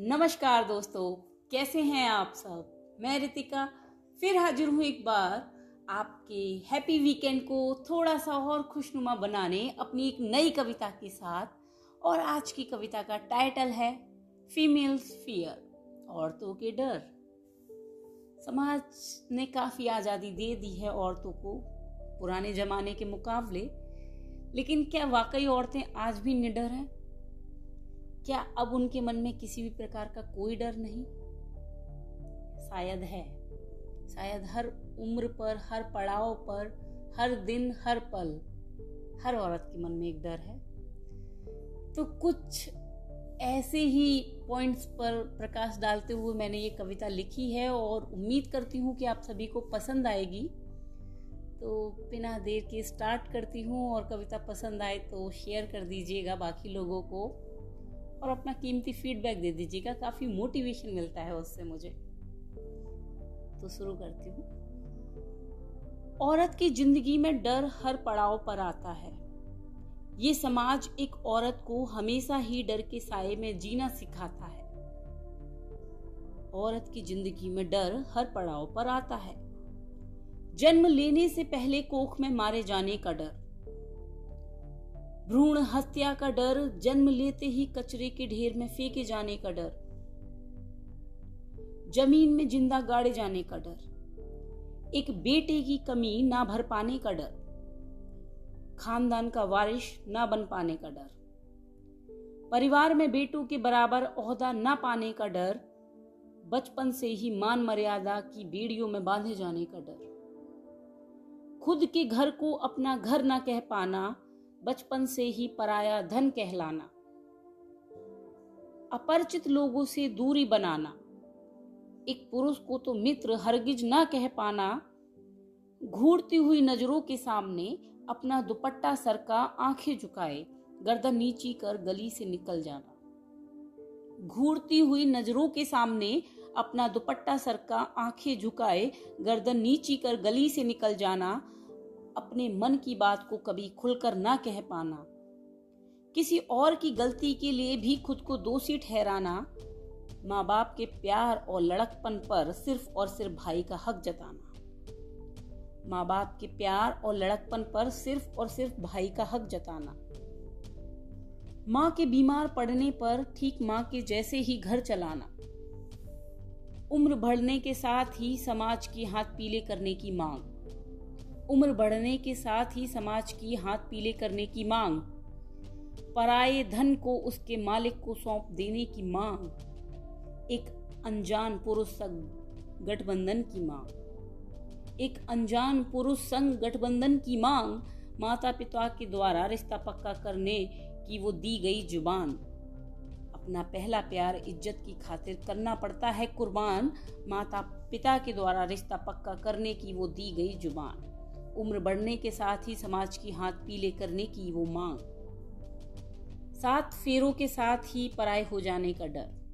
नमस्कार दोस्तों, कैसे हैं आप सब? मैं रितिका, फिर हाजिर हूँ एक बार आपके हैप्पी वीकेंड को थोड़ा सा और खुशनुमा बनाने अपनी एक नई कविता के साथ। और आज की कविता का टाइटल है, फीमेल्स फियर, औरतों के डर। समाज ने काफ़ी आज़ादी दे दी है औरतों को पुराने ज़माने के मुकाबले। लेकिन क्या वाकई औरतें आज भी निडर हैं? क्या अब उनके मन में किसी भी प्रकार का कोई डर नहीं? शायद है। शायद हर उम्र पर, हर पड़ाव पर, हर दिन, हर पल, हर औरत के मन में एक डर है। तो कुछ ऐसे ही पॉइंट्स पर प्रकाश डालते हुए मैंने ये कविता लिखी है और उम्मीद करती हूँ कि आप सभी को पसंद आएगी। तो बिना देर के स्टार्ट करती हूँ और कविता पसंद आए तो शेयर कर दीजिएगा बाकी लोगों को। और अपना कीमती फीडबैक दे दीजिएगा। काफ़ी मोटिवेशन मिलता है उससे मुझे। तो शुरू करती हूँ। औरत की ज़िंदगी में डर हर पड़ाव पर आता है। ये समाज एक औरत को हमेशा ही डर के साय में जीना सिखाता है। औरत की ज़िंदगी में डर हर पड़ाव पर आता है। जन्म लेने से पहले कोख में मारे जाने का डर। भ्रूण हत्या का डर, जन्म लेते ही कचरे के ढेर में फेंके जाने का डर। ज़मीन में ज़िंदा गाड़े जाने का डर। एक बेटे की कमी ना भर पाने का डर। खानदान का वारिश ना बन पाने का डर। परिवार में बेटों के बराबर ओहदा ना पाने का डर। बचपन से ही मान मर्यादा की बेड़ियों में बांधे जाने का डर। खुद के घर को अपना घर ना कह पाना बचपन से ही पराया धन कहलाना। अपरिचित लोगों से दूरी बनाना। एक पुरुष को तो मित्र हरगिज ना कह पाना। घूरती हुई नज़रों के सामने अपना दुपट्टा सरका आँखें झुकाए, गर्दन नीची कर गली से निकल जाना। घूरती हुई नज़रों के सामने अपना दुपट्टा सरका आँखें झुकाए, गर्दन नीची कर गली से निकल जाना। अपने मन की बात को कभी खुलकर ना कह पाना। किसी और की गलती के लिए भी खुद को दोषी ठहराना माँ बाप के प्यार और लड़कपन पर सिर्फ़ और सिर्फ़ भाई का हक जताना। माँ बाप के प्यार और लड़कपन पर सिर्फ़ और सिर्फ़ भाई का हक जताना। माँ के बीमार पड़ने पर ठीक माँ के जैसे ही घर चलाना। उम्र बढ़ने के साथ ही समाज के हाथ पीले करने की मांग। उम्र बढ़ने के साथ ही समाज की हाथ पीले करने की मांग। पराए धन को उसके मालिक को सौंप देने की मांग। एक अनजान पुरुष संग गठबंधन की मांग। एक अनजान पुरुष संग गठबंधन की मांग माता पिता के द्वारा रिश्ता पक्का करने की वो दी गई ज़ुबान। अपना पहला प्यार इज़्ज़त की खातिर करना पड़ता है कुर्बान। माता पिता के द्वारा रिश्ता पक्का करने की वो दी गई ज़ुबान। उम्र बढ़ने के साथ ही समाज की हाथ पीले करने की वो मांग। सात फेरों के साथ ही पराए हो जाने का डर।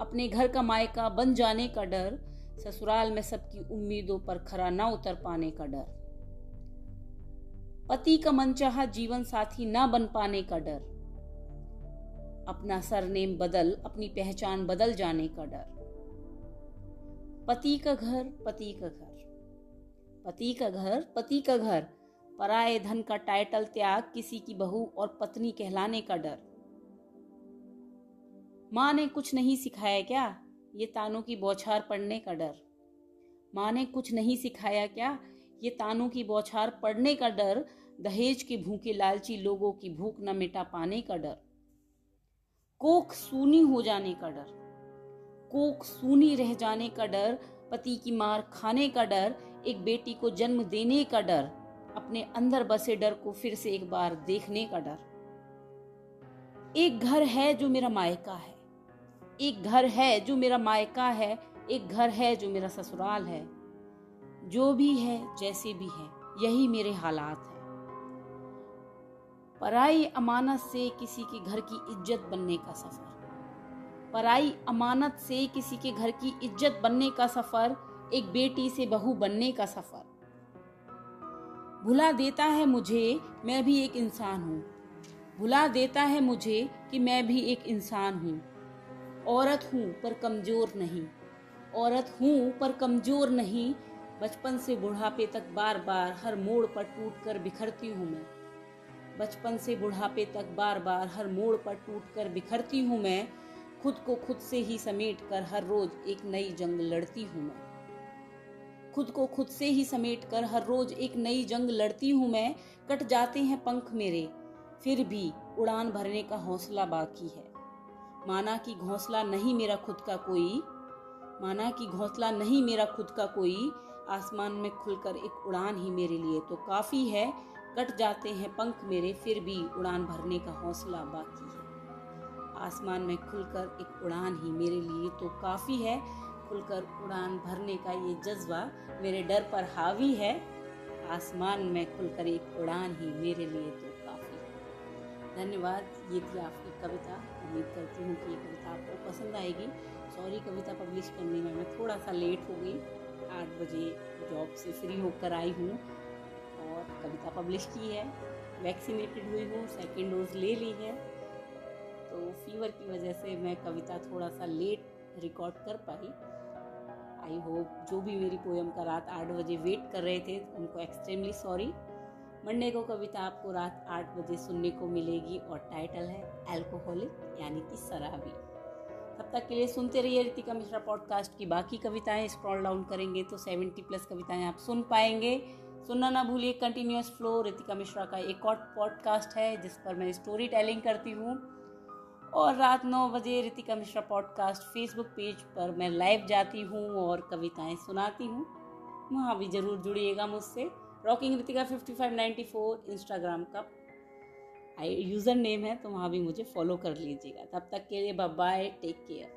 अपने घर का मायका बन जाने का डर, ससुराल में सबकी उम्मीदों पर खरा ना उतर पाने का डर। पति का मनचाहा जीवन साथी ना बन पाने का डर। अपना सरनेम बदल, अपनी पहचान बदल जाने का डर। पति का घर, पति का घर। पति का घर, पति का घर। पराए धन का टाइटल त्याग, किसी की बहू और पत्नी कहलाने का डर। माँ ने कुछ नहीं सिखाया क्या? ये तानों की बौछार पड़ने का डर। माँ ने कुछ नहीं सिखाया क्या? ये तानों की बौछार पड़ने का डर, दहेज के भूखे लालची लोगों की भूख न मिटा पाने का डर। कोख सूनी हो जाने का डर। कोख सूनी रह जाने का डर, पति की मार खाने का डर एक बेटी को जन्म देने का डर, अपने अंदर बसे डर को फिर से एक बार देखने का डर। एक घर है जो मेरा मायका है। एक घर है जो मेरा मायका है। एक घर है जो मेरा ससुराल है। जो भी है, जैसे भी है, यही मेरे हालात है। पराई अमानत से किसी के घर की इज़्ज़त बनने का सफ़र। पराई अमानत से किसी के घर की इज़्ज़त बनने का सफ़र एक बेटी से बहू बनने का सफ़र। भुला देता है मुझे, मैं भी एक इंसान हूँ। भुला देता है मुझे कि मैं भी एक इंसान हूँ। औरत हूँ पर कमज़ोर नहीं। औरत हूँ पर कमज़ोर नहीं। बचपन से बुढ़ापे तक बार बार हर मोड़ पर टूट कर बिखरती हूँ मैं। बचपन से बुढ़ापे तक बार बार हर मोड़ पर टूट कर बिखरती हूँ मैं। खुद को खुद से ही समेट कर हर रोज एक नई जंग लड़ती हूँ मैं। खुद को खुद से ही समेट कर हर रोज एक नई जंग लड़ती हूँ मैं, कट जाते हैं पंख मेरे, फिर भी उड़ान भरने का हौसला बाकी है। माना कि घोंसला नहीं मेरा खुद का कोई, माना कि घोंसला नहीं मेरा खुद का कोई, आसमान में खुलकर एक उड़ान ही मेरे लिए तो काफ़ी है, कट जाते हैं पंख मेरे, फिर भी उड़ान भरने का हौसला बाकी है। आसमान में खुलकर एक उड़ान ही मेरे लिए तो काफ़ी है खुलकर उड़ान भरने का ये जज्बा मेरे डर पर हावी है। आसमान में खुलकर एक उड़ान ही मेरे लिए तो काफ़ी है। धन्यवाद, ये थी आपकी कविता। उम्मीद करती हूँ कि ये कविता आपको पसंद आएगी। सॉरी, कविता पब्लिश करने में मैं थोड़ा सा लेट हो गई। आठ बजे जॉब से फ्री होकर आई हूँ और कविता पब्लिश की है। वैक्सीनेटेड हुई हूँ, सेकेंड डोज ले ली है। तो फीवर की वजह से मैं कविता थोड़ा सा लेट रिकॉर्ड कर पाई। आई होप जो भी मेरी पोएम का रात आठ बजे वेट कर रहे थे, उनको एक्सट्रीमली सॉरी मंडे को कविता आपको रात आठ बजे सुनने को मिलेगी और टाइटल है एल्कोहलिक यानी कि शराबी. तब तक के लिए सुनते रहिए रितिका मिश्रा पॉडकास्ट की बाकी कविताएँ. स्क्रॉल डाउन करेंगे तो सेवेंटी प्लस कविताएँ आप सुन पाएँगे. सुनना ना भूलिए कंटिन्यूस फ्लो रितिका मिश्रा का एक और पॉडकास्ट है जिस पर मैं स्टोरी टेलिंग करती हूँ. और रात नौ बजे Ritika Mishra podcast Facebook page पर मैं लाइव जाती हूँ और कविताएँ सुनाती हूँ। वहाँ भी ज़रूर जुड़िएगा मुझसे। Rocking Ritika fifty five ninety four Instagram का यूज़र नेम है तो वहाँ भी मुझे फॉलो कर लीजिएगा। तब तक के लिए बाय टेक केयर